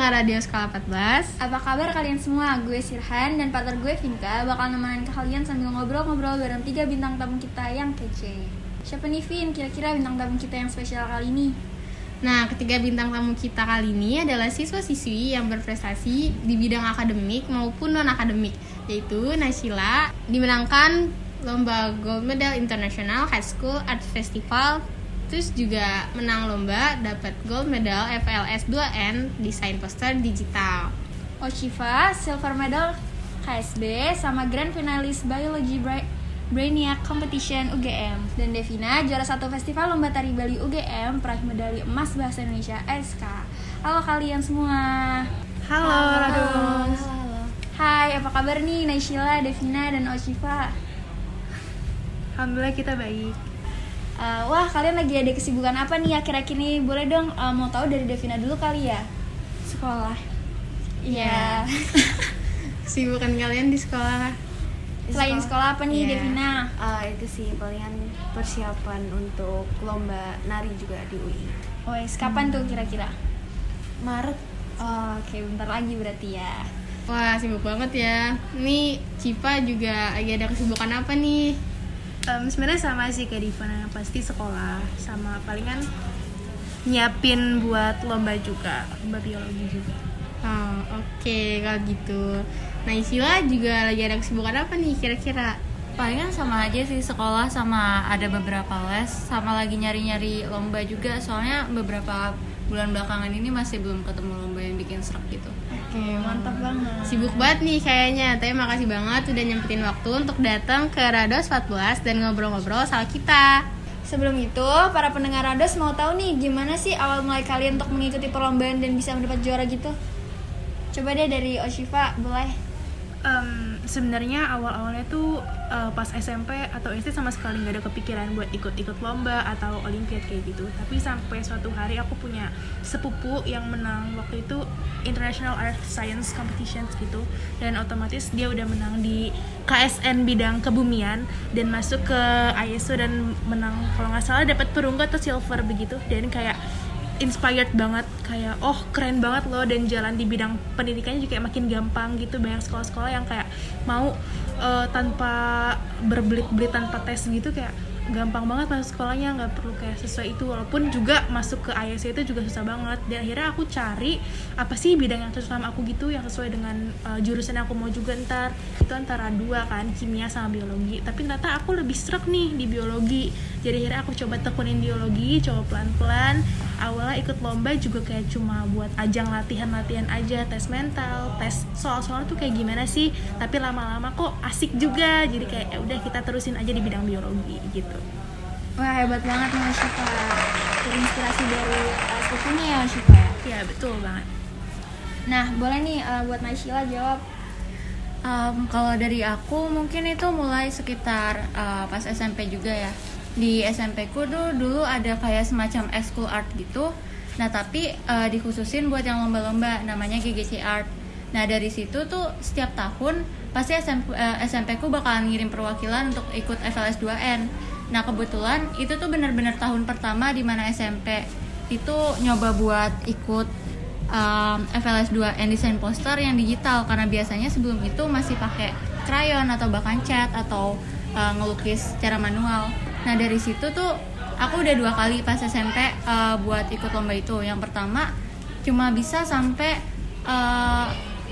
pendengar Radio Skala 14 Apa kabar kalian semua? Gue Sirhan dan partner gue Vinka bakal nemenin kalian sambil ngobrol-ngobrol bareng tiga bintang tamu kita yang kece. Siapa nih Vin? Kira-kira bintang tamu kita yang spesial kali ini? Nah, ketiga bintang tamu kita kali ini adalah siswa-siswi yang berprestasi di bidang akademik maupun non-akademik Yaitu Nasila dimenangkan lomba Gold Medal International High School Art Festival Terus juga menang lomba dapat Gold Medal FLS 2N Desain Poster Digital Oshifa, silver medal KSB sama grand finalis Biology Bra Brainiac Competition UGM dan Devina juara satu festival lomba tari Bali UGM peraih medali emas bahasa Indonesia SK. Halo kalian semua. Halo, Halo. Hai, apa kabar nih Naishila, Devina, dan Oshifa? Alhamdulillah kita baik. Uh, wah, kalian lagi ada kesibukan apa nih akhir-akhir ini? Boleh dong uh, mau tahu dari Devina dulu kali ya? Sekolah. Iya. Kesibukan kalian di sekolah Di Selain sekolah apa nih Iya. Devina? Ah, itu sih palingan persiapan untuk lomba nari juga di UI. Wes, kapan tuh kira-kira? Maret Oh, Oke, bentar lagi berarti ya. Wah, sibuk banget ya Nih, Cipa juga lagi ada kesibukan apa nih? Em, Sebenarnya sama sih kayak Divana pasti sekolah sama palingan nyiapin buat lomba juga, lomba biologi juga. Oh, oke kalau gitu. Nah, Isila juga lagi ada kesibukan apa nih kira-kira? Palingan sama aja sih sekolah sama ada beberapa les sama lagi nyari-nyari lomba juga soalnya beberapa bulan belakangan ini masih belum ketemu lomba yang bikin serak gitu. Oke, mantap banget. Sibuk banget nih kayaknya. Tapi makasih banget udah nyempetin waktu untuk datang ke Rados 14 dan ngobrol-ngobrol sama kita. Sebelum itu, para pendengar Rados mau tahu nih gimana sih awal mulai kalian untuk mengikuti perlombaan dan bisa mendapat juara gitu? Coba deh dari Oshifa, boleh? Em, Sebenarnya awal-awalnya tuh eh, pas SMP atau SD sama sekali nggak ada kepikiran buat ikut-ikut lomba atau olimpiad kayak gitu. Tapi sampai suatu hari aku punya sepupu yang menang waktu itu International Art Science Competitions gitu. Dan otomatis dia udah menang di KSN bidang kebumian dan masuk ke ISO dan menang. Kalau nggak salah dapat perunggu atau silver begitu. Dan kayak inspired banget kayak oh keren banget loh dan jalan di bidang pendidikannya juga makin gampang gitu. Banyak sekolah-sekolah yang kayak mau eh, tanpa berbelit-belit tanpa tes gitu kayak gampang banget masuk sekolahnya nggak perlu kayak sesuai itu. Walaupun juga masuk ke ISC itu juga susah banget. Dan akhirnya aku cari apa sih bidang yang cocok sama aku gitu yang sesuai dengan eh, jurusan yang aku mau juga. Ntar itu antara dua kan kimia sama biologi. Tapi ternyata aku lebih serak nih di biologi. Jadi akhirnya aku coba tekunin biologi coba pelan-pelan awalnya ikut lomba juga kayak cuma buat ajang latihan-latihan aja tes mental tes soal-soal tuh kayak gimana sih tapi lama-lama kok asik juga jadi kayak ya udah kita terusin aja di bidang biologi gitu Wah, hebat banget nih Oshifa. Terinspirasi dari uh, sepupunya ya Oshifa ya? ya betul banget Nah, boleh nih uh, buat Naishila jawab. Em, kalau dari aku mungkin itu mulai sekitar eh, pas SMP juga ya. Di SMP ku tuh dulu ada kayak semacam ekskul art gitu. Nah tapi eh, dikhususin buat yang lomba-lomba namanya GGC Art. Nah dari situ tuh setiap tahun pasti SMP, eh, SMP ku bakalan ngirim perwakilan untuk ikut FLS 2N. Nah kebetulan itu tuh bener-bener tahun pertama di mana SMP itu nyoba buat ikut um, FLS 2 desain poster yang digital karena biasanya sebelum itu masih pakai krayon atau bahkan cat atau uh, ngelukis secara manual. Nah dari situ tuh aku udah dua kali pas SMP uh, buat ikut lomba itu. Yang pertama cuma bisa sampai uh,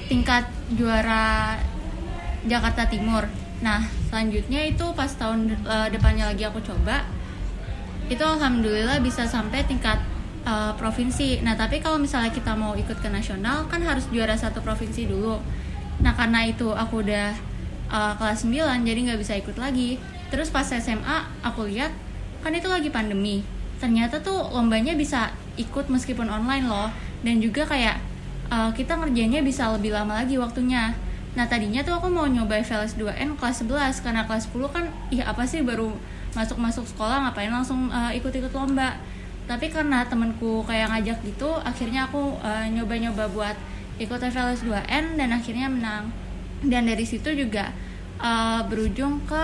tingkat juara Jakarta Timur. Nah selanjutnya itu pas tahun uh, depannya lagi aku coba itu alhamdulillah bisa sampai tingkat uh, provinsi. Nah, tapi kalau misalnya kita mau ikut ke nasional kan harus juara satu provinsi dulu. Nah, karena itu aku udah uh, kelas 9 jadi nggak bisa ikut lagi. Terus pas SMA aku lihat kan itu lagi pandemi. Ternyata tuh lombanya bisa ikut meskipun online loh dan juga kayak uh, kita ngerjainnya bisa lebih lama lagi waktunya. Nah tadinya tuh aku mau nyoba FLS 2N kelas 11 karena kelas 10 kan iya apa sih baru masuk-masuk sekolah ngapain langsung uh, ikut-ikut lomba. Tapi karena temenku kayak ngajak gitu akhirnya aku uh, nyoba-nyoba buat ikut FLS 2N dan akhirnya menang. Dan dari situ juga uh, berujung ke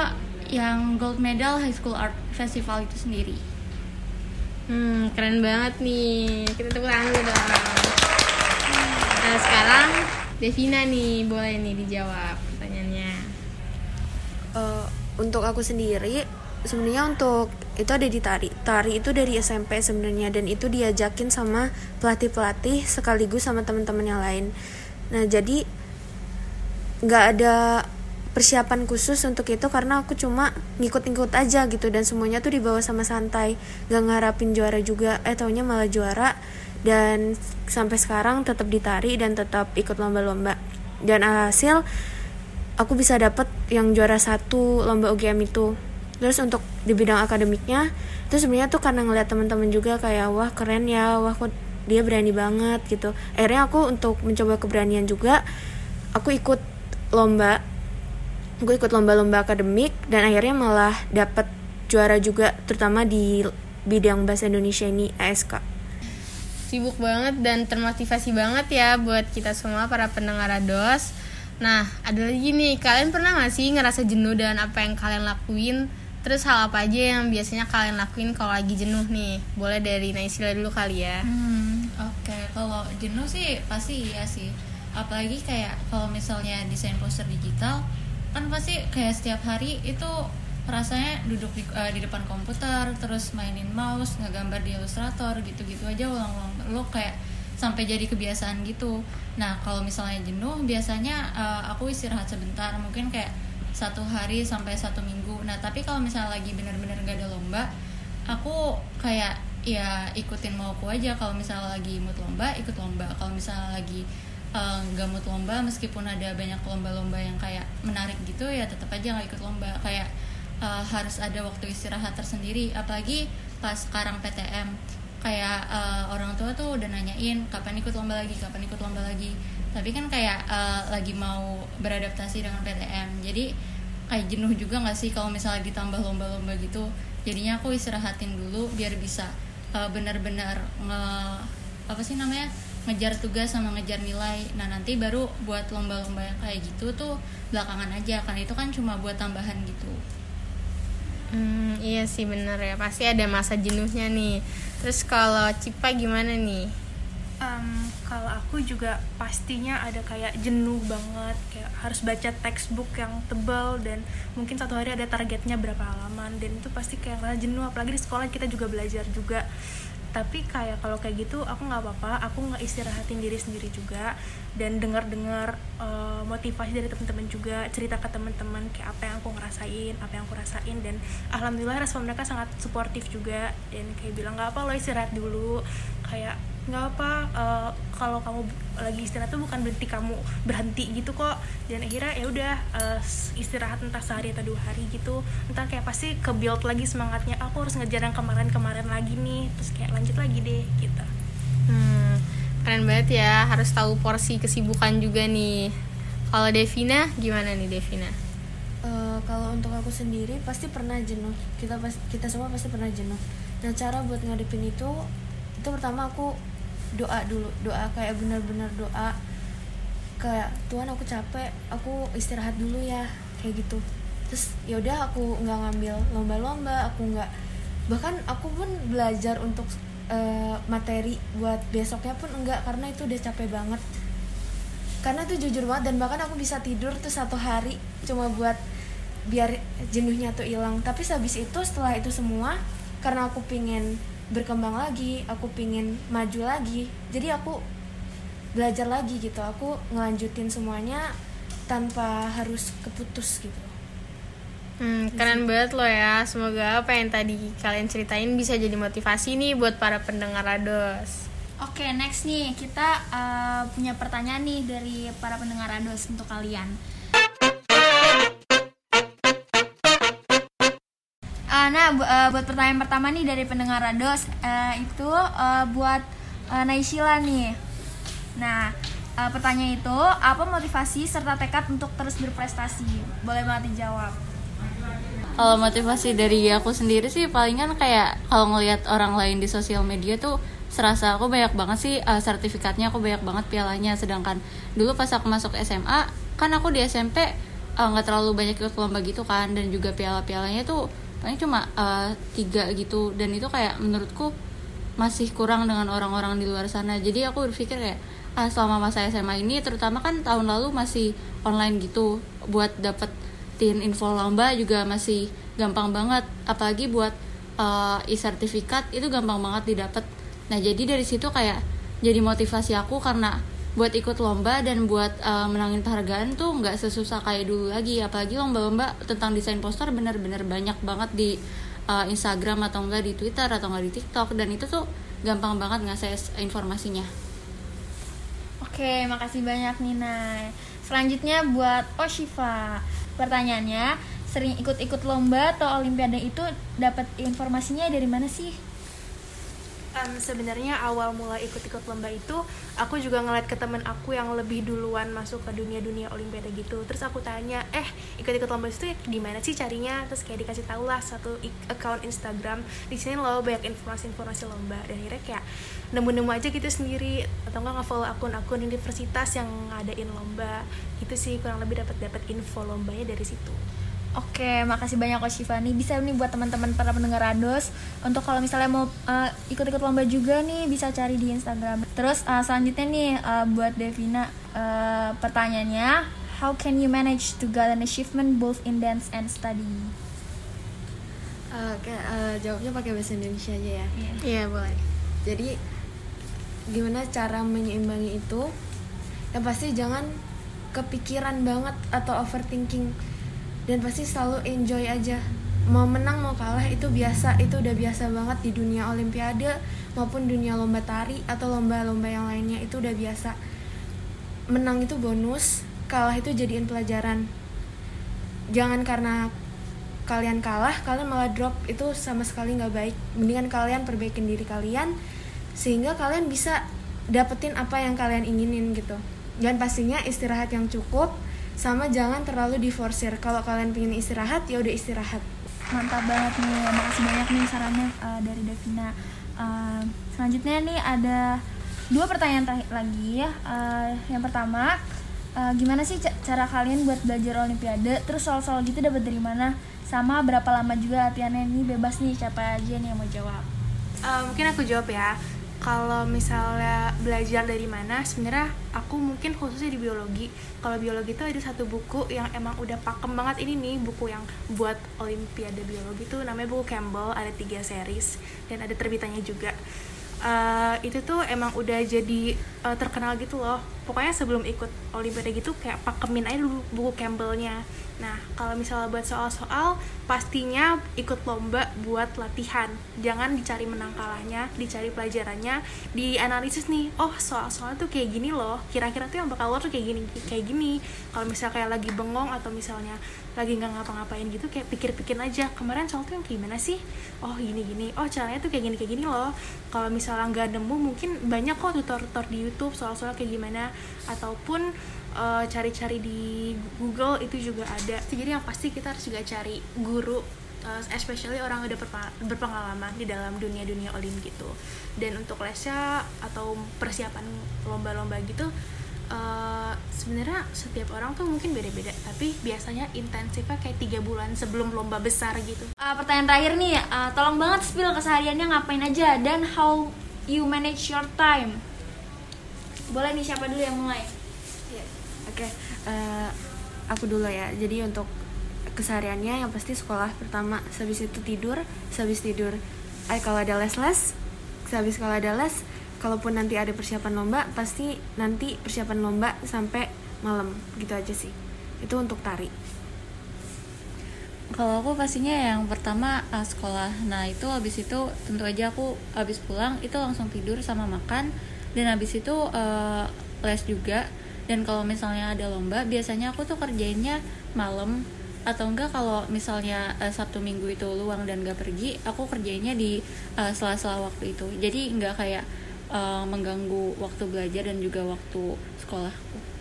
yang gold medal High School Art Festival itu sendiri. Hmm, keren banget nih. Kita tepuk tangan dulu dong. Nah sekarang Devina nih boleh nih dijawab pertanyaannya. Eh, untuk aku sendiri sebenarnya untuk itu ada di tari tari itu dari SMP sebenarnya dan itu diajakin sama pelatih pelatih sekaligus sama teman-teman yang lain nah jadi nggak ada persiapan khusus untuk itu karena aku cuma ngikut-ngikut aja gitu dan semuanya tuh dibawa sama santai. Gak ngarapin juara juga eh taunya malah juara. Dan sampai sekarang tetap ditari dan tetap ikut lomba-lomba. Dan alhasil aku bisa dapet yang juara satu lomba UGM itu. Terus untuk di bidang akademiknya itu sebenarnya tuh karena ngeliat teman-teman juga kayak wah keren ya wah kok dia berani banget gitu. Akhirnya aku untuk mencoba keberanian juga aku ikut lomba aku ikut lomba-lomba akademik dan akhirnya malah dapet juara juga terutama di bidang bahasa Indonesia ini ASK Sibuk banget dan termotivasi banget ya buat kita semua para pendengar Rados. Nah, ada lagi nih, kalian pernah gak sih ngerasa jenuh dengan apa yang kalian lakuin? Terus hal apa aja yang biasanya kalian lakuin kalau lagi jenuh nih? Boleh dari Naisila dulu kali ya. Hmm, oke. Kalau jenuh sih pasti iya sih. Apalagi kayak kalau misalnya desain poster digital, kan pasti kayak setiap hari itu rasanya duduk di, eh, di depan komputer, terus mainin mouse, ngegambar di Illustrator, gitu-gitu aja ulang-ulang. Lo kayak sampai jadi kebiasaan gitu. Nah, kalau misalnya jenuh, biasanya eh, aku istirahat sebentar, mungkin kayak satu hari sampai satu minggu. Nah, tapi kalau misalnya lagi bener-bener gak ada lomba, aku kayak ya ikutin mauku aja. Kalau misalnya lagi mood lomba, ikut lomba. Kalau misalnya lagi eh, nggak mood lomba, meskipun ada banyak lomba-lomba yang kayak menarik gitu, ya tetap aja nggak ikut lomba. Kayak eh, harus ada waktu istirahat tersendiri. Apalagi pas sekarang PTM kayak eh, orang tua tuh udah nanyain kapan ikut lomba lagi? Kapan ikut lomba lagi? Tapi kan kayak eh, lagi mau beradaptasi dengan PTM jadi kayak jenuh juga nggak sih kalau misalnya ditambah lomba-lomba gitu? Jadinya aku istirahatin dulu biar bisa eh, benar-benar nge apa sih namanya ngejar tugas sama ngejar nilai. Nah nanti baru buat lomba-lomba yang kayak gitu tuh belakangan aja kan itu kan cuma buat tambahan gitu. Hmm, iya sih bener ya, pasti ada masa jenuhnya nih. Terus kalau Cipa gimana nih? Em, kalau aku juga pastinya ada kayak jenuh banget kayak harus baca textbook yang tebal dan mungkin satu hari ada targetnya berapa halaman dan itu pasti kayak ngerasa jenuh. Apalagi di sekolah kita juga belajar juga tapi kayak kalau kayak gitu aku nggak apa-apa. Aku nggak istirahatin diri sendiri juga dan dengar-dengar eh, motivasi dari teman-teman juga cerita ke teman-teman kayak apa yang aku ngerasain apa yang aku rasain dan alhamdulillah respon mereka sangat suportif juga. Dan kayak bilang nggak apa lo istirahat dulu. Kayak nggak apa eh, kalau kamu lagi istirahat tuh bukan berarti kamu berhenti gitu kok. Dan akhirnya ya udah eh, istirahat entah sehari atau dua hari gitu. Entah kayak pasti ke build lagi semangatnya aku harus ngejar yang kemarin-kemarin lagi nih. Terus kayak lanjut lagi deh gitu. Hmm, keren banget ya, harus tahu porsi kesibukan juga nih. Kalau Devina gimana nih Devina? Eh, kalau untuk aku sendiri pasti pernah jenuh. Kita pas kita semua pasti pernah jenuh. Nah cara buat ngadepin itu itu pertama aku doa dulu doa kayak benar-benar doa. Kayak Tuhan aku capek aku istirahat dulu ya kayak gitu. Terus yaudah aku nggak ngambil lomba-lomba aku nggak bahkan aku pun belajar untuk eh, materi buat besoknya pun enggak karena itu udah capek banget. Karena tuh jujur banget dan bahkan aku bisa tidur tuh satu hari cuma buat biar jenuhnya tuh hilang. Tapi habis itu setelah itu semua karena aku pingin berkembang lagi aku pingin maju lagi jadi aku belajar lagi gitu aku ngelanjutin semuanya tanpa harus keputus gitu Hmm, keren banget lo ya. Semoga apa yang tadi kalian ceritain bisa jadi motivasi nih buat para pendengar Rados. Oke, next nih kita eh, punya pertanyaan nih dari para pendengar Rados untuk kalian. Nah, bu- eh, buat pertanyaan pertama nih dari pendengar Rados eh, itu eh, buat eh, Naisila nih. Nah, eh, pertanyaan itu apa motivasi serta tekad untuk terus berprestasi? Boleh banget dijawab. Kalau motivasi dari aku sendiri sih palingan kayak kalau ngelihat orang lain di sosial media tuh serasa aku banyak banget sih uh, sertifikatnya aku banyak banget pialanya sedangkan dulu pas aku masuk SMA kan aku di SMP uh, nggak terlalu banyak ikut lomba gitu kan dan juga piala-pialanya tuh paling cuma uh, tiga gitu. Dan itu kayak menurutku masih kurang dengan orang-orang di luar sana. Jadi aku berpikir kayak uh, selama masa SMA ini terutama kan tahun lalu masih online gitu. Buat dapetin info lomba juga masih gampang banget. Apalagi buat uh, e-sertifikat itu gampang banget didapat. Nah jadi dari situ kayak jadi motivasi aku karena buat ikut lomba dan buat uh, menangin penghargaan tuh nggak sesusah kayak dulu lagi apalagi lomba-lomba tentang desain poster bener-bener banyak banget di uh, Instagram atau enggak di Twitter atau enggak di TikTok dan itu tuh gampang banget ngasih informasinya Oke, makasih banyak Nina. Selanjutnya buat Oshifa. Pertanyaannya, sering ikut-ikut lomba atau olimpiade itu dapat informasinya dari mana sih? Um, sebenarnya awal mulai ikut-ikut lomba itu aku juga ngeliat ke temen aku yang lebih duluan masuk ke dunia-dunia olimpiade gitu. Terus aku tanya eh ikut-ikut lomba itu gimana sih carinya? Terus kayak dikasih tau lah satu account Instagram. Di sini loh banyak informasi-informasi lomba. Dan akhirnya kayak nemu-nemu aja gitu sendiri. Atau enggak nge-follow akun-akun universitas yang ngadain lomba. Gitu sih kurang lebih dapat dapat info lombanya dari situ Oke, makasih banyak kok Shivani. Bisa nih buat teman-teman para pendengar Rados untuk kalau misalnya mau uh, ikut-ikut lomba juga nih bisa cari di Instagram. Terus uh, selanjutnya nih uh, buat Devina uh, pertanyaannya, how can you manage to get an achievement both in dance and study? Uh, kayak, uh, jawabnya pakai bahasa Indonesia aja ya. Iya yeah, boleh. Jadi gimana cara menyeimbangi itu? Yang pasti jangan kepikiran banget atau overthinking dan pasti selalu enjoy aja. Mau menang mau kalah itu biasa itu udah biasa banget di dunia olimpiade maupun dunia lomba tari atau lomba-lomba yang lainnya itu udah biasa. Menang itu bonus kalah itu jadiin pelajaran. Jangan karena kalian kalah kalian malah drop itu sama sekali nggak baik. Mendingan kalian perbaikin diri kalian sehingga kalian bisa dapetin apa yang kalian inginin gitu. Dan pastinya istirahat yang cukup sama jangan terlalu diforsir. Kalau kalian pengen istirahat ya udah istirahat. Mantap banget nih makasih banyak nih sarannya uh, dari Devina. Uh, selanjutnya nih ada dua pertanyaan lagi ya. Uh, yang pertama uh, gimana sih cara kalian buat belajar olimpiade? Terus soal-soal gitu dapat dari mana? Sama berapa lama juga latihannya? Ini bebas nih siapa aja nih yang mau jawab. Uh, mungkin aku jawab ya kalau misalnya belajar dari mana sebenarnya aku mungkin khususnya di biologi. Kalau biologi itu ada satu buku yang emang udah pakem banget ini nih buku yang buat olimpiade biologi itu namanya buku Campbell ada tiga series dan ada terbitannya juga. Uh, itu tuh emang udah jadi uh, terkenal gitu loh. Pokoknya sebelum ikut olimpiade gitu kayak pakemin aja dulu buku Campbellnya Nah, kalau misalnya buat soal-soal, pastinya ikut lomba buat latihan. Jangan dicari menang kalahnya, dicari pelajarannya, dianalisis nih. Oh, soal-soal tuh kayak gini loh. Kira-kira tuh yang bakal keluar tuh kayak gini, kayak gini. Kalau misalnya kayak lagi bengong atau misalnya lagi nggak ngapa-ngapain gitu, kayak pikir-pikir aja. Kemarin soal tuh yang kayak gimana sih? Oh, gini-gini. Oh, caranya tuh kayak gini kayak gini loh. Kalau misalnya nggak nemu, mungkin banyak kok tutor-tutor di YouTube soal-soal kayak gimana. Ataupun Eh, cari-cari uh, di Google itu juga ada. Jadi yang pasti kita harus juga cari guru uh, especially orang udah berpengalaman di dalam dunia-dunia olim gitu. Dan untuk lesnya atau persiapan lomba-lomba gitu uh, sebenarnya setiap orang tuh mungkin beda-beda. Tapi biasanya intensifnya kayak tiga bulan sebelum lomba besar gitu. Uh, pertanyaan terakhir nih uh, tolong banget spill kesehariannya ngapain aja dan how you manage your time. Boleh nih siapa dulu yang mulai Oke, okay, uh, eh, aku dulu ya. Jadi untuk kesehariannya yang pasti sekolah pertama, habis itu tidur, habis tidur. Eh kalau ada les-les, habis kalau ada les, kalaupun nanti ada persiapan lomba, pasti nanti persiapan lomba sampai malam gitu aja sih. Itu untuk tari. Kalau aku pastinya yang pertama uh, sekolah. Nah itu habis itu tentu aja aku habis pulang itu langsung tidur sama makan dan habis itu uh, les juga dan kalau misalnya ada lomba biasanya aku tuh kerjainnya malam. Atau enggak kalau misalnya uh, Sabtu Minggu itu luang dan gak pergi aku kerjainnya di uh, sela-sela waktu itu. Jadi nggak kayak uh, mengganggu waktu belajar dan juga waktu sekolahku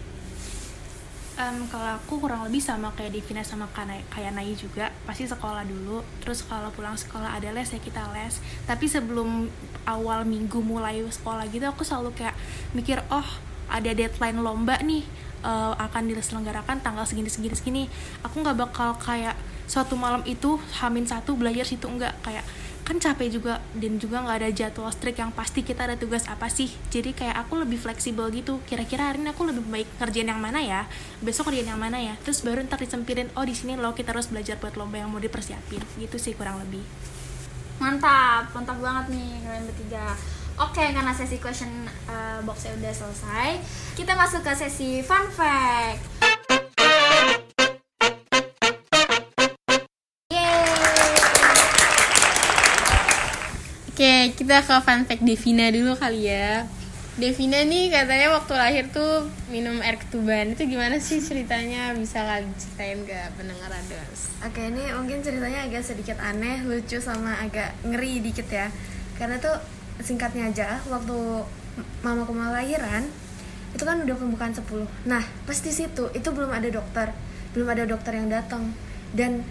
um, kalau aku kurang lebih sama kayak Divina sama kayak Nai juga. Pasti sekolah dulu terus kalau pulang sekolah ada les ya kita les. Tapi sebelum awal minggu mulai sekolah gitu aku selalu kayak mikir oh ada deadline lomba nih uh, akan diselenggarakan tanggal segini segini segini. Aku nggak bakal kayak suatu malam itu hamin satu belajar situ enggak kayak kan capek juga dan juga nggak ada jadwal strict yang pasti kita ada tugas apa sih. Jadi kayak aku lebih fleksibel gitu. Kira-kira hari ini aku lebih baik kerjaan yang mana ya? Besok kerjaan yang mana ya? Terus baru ntar disempirin oh di sini loh kita harus belajar buat lomba yang mau dipersiapin. Gitu sih kurang lebih. Mantap, mantap banget nih kalian bertiga. Oke, karena sesi question uh, boxnya udah selesai, kita masuk ke sesi fun fact. Oke, kita ke fun fact Devina dulu kali ya. Devina nih katanya waktu lahir tuh minum air ketuban. Itu gimana sih ceritanya? Bisa kalian ceritain ke pendengar Ados? Oke, ini mungkin ceritanya agak sedikit aneh, lucu sama agak ngeri dikit ya. Karena tuh singkatnya aja, waktu mamaku mau lahiran, itu kan udah pembukaan 10. Nah, pas di situ itu belum ada dokter, belum ada dokter yang datang. Dan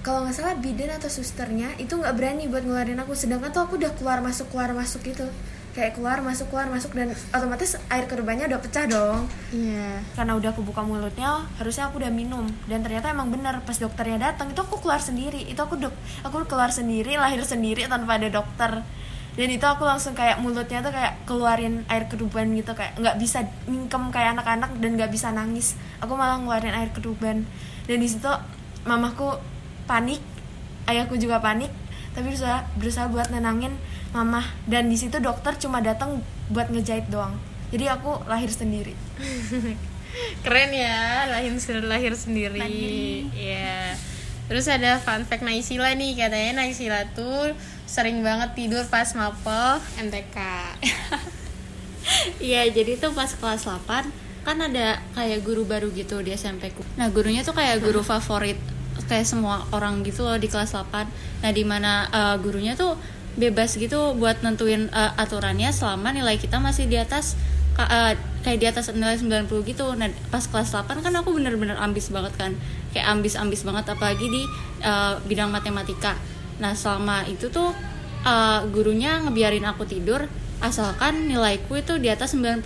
kalau nggak salah bidan atau susternya itu nggak berani buat ngeluarin aku, sedangkan tuh aku udah keluar masuk keluar masuk gitu. Kayak keluar masuk keluar masuk dan otomatis air ketubannya udah pecah dong Iya. karena udah aku buka mulutnya harusnya aku udah minum dan ternyata emang bener pas dokternya datang itu aku keluar sendiri itu aku dok aku keluar sendiri lahir sendiri tanpa ada dokter dan itu aku langsung kayak mulutnya tuh kayak keluarin air keduban gitu kayak nggak bisa mingkem kayak anak-anak dan nggak bisa nangis. Aku malah ngeluarin air keduban. Dan di situ mamaku panik ayahku juga panik tapi berusaha berusaha buat nenangin mama. Dan di situ dokter cuma datang buat ngejahit doang. Jadi aku lahir sendiri. Keren ya, lahir lahir sendiri. Iya. Terus ada fun fact Naisila nih, katanya Naisila tuh sering banget tidur pas mapel MTK. Iya, jadi tuh pas kelas 8 kan ada kayak guru baru gitu di SMP ku. Nah, gurunya tuh kayak guru favorit kayak semua orang gitu loh di kelas 8. Nah, di mana uh, gurunya tuh bebas gitu buat nentuin uh, aturannya selama nilai kita masih di atas uh, kayak di atas nilai 90 gitu. Nah, pas kelas 8 kan aku bener-bener ambis banget kan. Kayak ambis-ambis banget apalagi di uh, bidang matematika. Nah, selama itu tuh uh, gurunya ngebiarin aku tidur asalkan nilaiku itu di atas 95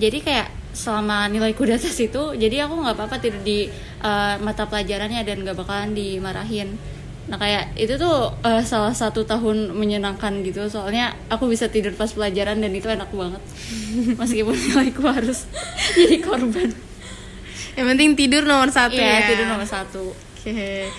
jadi kayak selama nilaiku di atas itu jadi aku nggak apa-apa tidur di uh, mata pelajarannya dan nggak bakalan dimarahin. Nah kayak itu tuh uh, salah satu tahun menyenangkan gitu. Soalnya aku bisa tidur pas pelajaran dan itu enak banget. Meskipun nilaiku harus jadi korban Yang penting tidur nomor satu Iya, ya. tidur nomor satu Oke.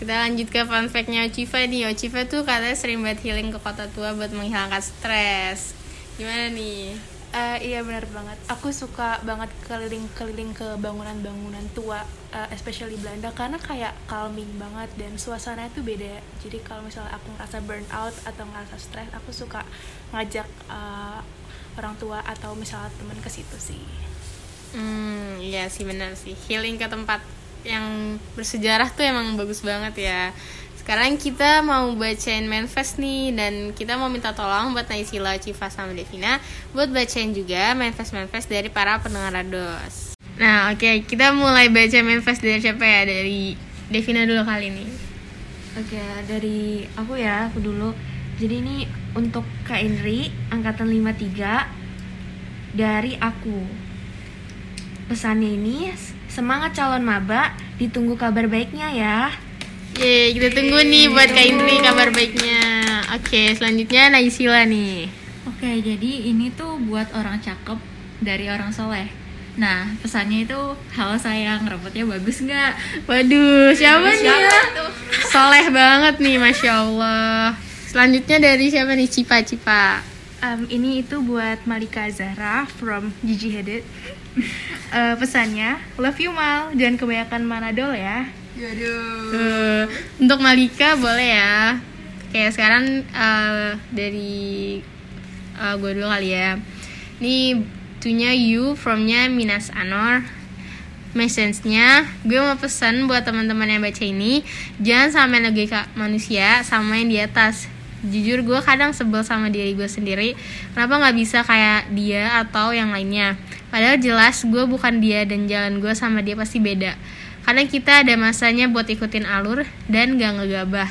Kita lanjut ke fun fact-nya Ociva nih. Ociva tuh katanya sering banget healing ke kota tua buat menghilangkan stres. Gimana nih? Eh, iya benar banget. Aku suka banget keliling-keliling ke bangunan-bangunan tua, eh, especially Belanda karena kayak calming banget dan suasananya tuh beda. Jadi kalau misalnya aku ngerasa burn out atau ngerasa stres, aku suka ngajak eh, orang tua atau misalnya temen ke situ sih. Hmm, iya sih benar sih. Healing ke tempat yang bersejarah tuh emang bagus banget ya. Sekarang kita mau bacain manifest nih dan kita mau minta tolong buat Naisila, Civa sama Devina buat bacain juga manifest-manifest dari para pendengar Rados. Nah, oke, kita mulai baca manifest dari siapa ya? Dari Devina dulu kali ini. Oke, dari aku ya, aku dulu. Jadi ini untuk Kak Indri, angkatan 53 dari aku. Pesannya ini semangat calon maba, ditunggu kabar baiknya ya. Yeay, kita tunggu nih buat Kak Indri kabar baiknya. Oke, selanjutnya Naisila nih. Oke, jadi ini tuh buat orang cakep dari orang soleh. Nah, pesannya itu, halo sayang, rambutnya bagus nggak? Waduh, siapa nih ya? Soleh banget nih, Masya Allah. Selanjutnya dari siapa nih? Cipa, Cipa. Um, ini itu buat Malika Zahra from Gigi Hadid. Eh, pesannya, love you Mal, jangan kebanyakan manadol ya. Tuh, untuk Malika boleh ya. Oke, sekarang eh, dari gue dulu kali ya. Ini tunya you fromnya Minas Anor. Message-nya, gue mau pesan buat teman-teman yang baca ini, jangan sampai logika manusia sama yang di atas. Jujur gue kadang sebel sama diri gue sendiri, kenapa nggak bisa kayak dia atau yang lainnya. Padahal jelas gue bukan dia dan jalan gue sama dia pasti beda. Kadang kita ada masanya buat ikutin alur dan gak ngegabah.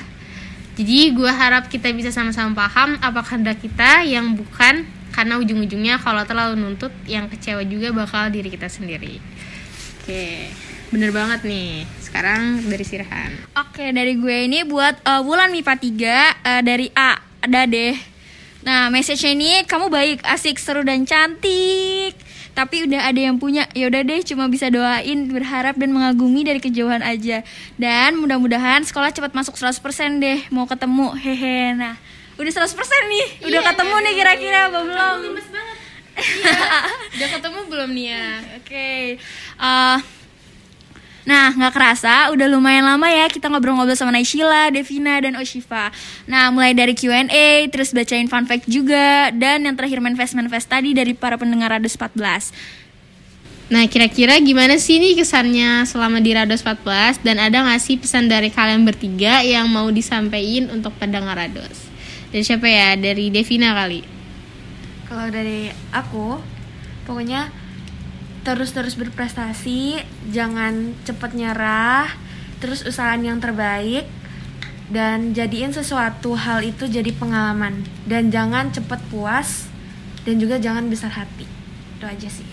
Jadi gue harap kita bisa sama-sama paham apa kehendak kita yang bukan karena ujung-ujungnya kalau terlalu nuntut yang kecewa juga bakal diri kita sendiri. Oke, bener banget nih. sekarang dari Sirhan. Oke, dari gue ini buat uh, Wulan MIPA 3 uh, dari A. Ada deh. Nah, message-nya ini kamu baik, asik, seru dan cantik. Tapi udah ada yang punya. Ya udah deh, cuma bisa doain, berharap dan mengagumi dari kejauhan aja. Dan mudah-mudahan sekolah cepat masuk 100% deh. Mau ketemu. Hehe. Nah, udah 100% nih. Udah ketemu nih kira-kira apa belum? Udah ketemu belum nih ya? Oke. Uh, Nah, nggak kerasa, udah lumayan lama ya kita ngobrol-ngobrol sama Naishila, Devina, dan Oshifa. Nah, mulai dari Q&A, terus bacain fun fact juga, dan yang terakhir manifest-manifest tadi dari para pendengar Rados 14. Nah, kira-kira gimana sih nih kesannya selama di Rados 14 dan ada nggak sih pesan dari kalian bertiga yang mau disampaikan untuk pendengar Rados? Dari siapa ya? Dari Devina kali. Kalau dari aku, pokoknya terus-terus berprestasi, jangan cepet nyerah, terus usahain yang terbaik dan jadiin sesuatu hal itu jadi pengalaman dan jangan cepet puas dan juga jangan besar hati. Itu aja sih.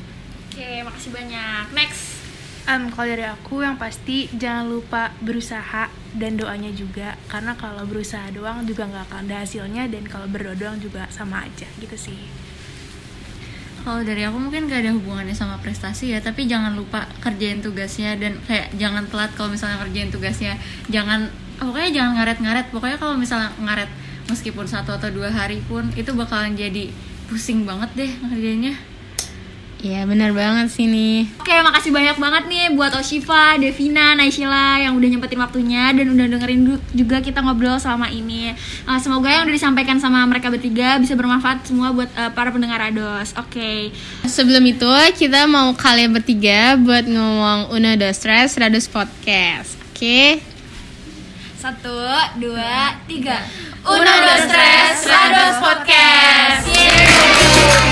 Oke, makasih banyak. Next. Um, kalau dari aku yang pasti jangan lupa berusaha dan doanya juga karena kalau berusaha doang juga nggak akan ada hasilnya dan kalau berdoa doang juga sama aja gitu sih. Kalau dari aku mungkin gak ada hubungannya sama prestasi ya, tapi jangan lupa kerjain tugasnya dan kayak jangan telat kalau misalnya kerjain tugasnya. Jangan pokoknya jangan ngaret-ngaret. Pokoknya kalau misalnya ngaret meskipun satu atau dua hari pun itu bakalan jadi pusing banget deh ngerjainnya. Iya benar banget sih nih. Oke makasih banyak banget nih buat Oshiva, Devina, Naisila yang udah nyempetin waktunya Dan udah dengerin juga kita ngobrol selama ini. Uh, Semoga yang udah disampaikan sama mereka bertiga bisa bermanfaat semua buat uh, para pendengar Ados Oke. Okay. Sebelum itu kita mau kalian bertiga buat ngomong Uno Dos stress Rados Podcast. Oke? Okay? Satu, dua, tiga. Uno Dos stress Rados Podcast. Yeay.